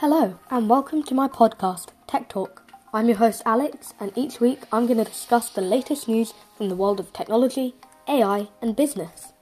Hello, and welcome to my podcast, Tech Talk. I'm your host, Alex, and each week I'm going to discuss the latest news from the world of technology, AI, and business.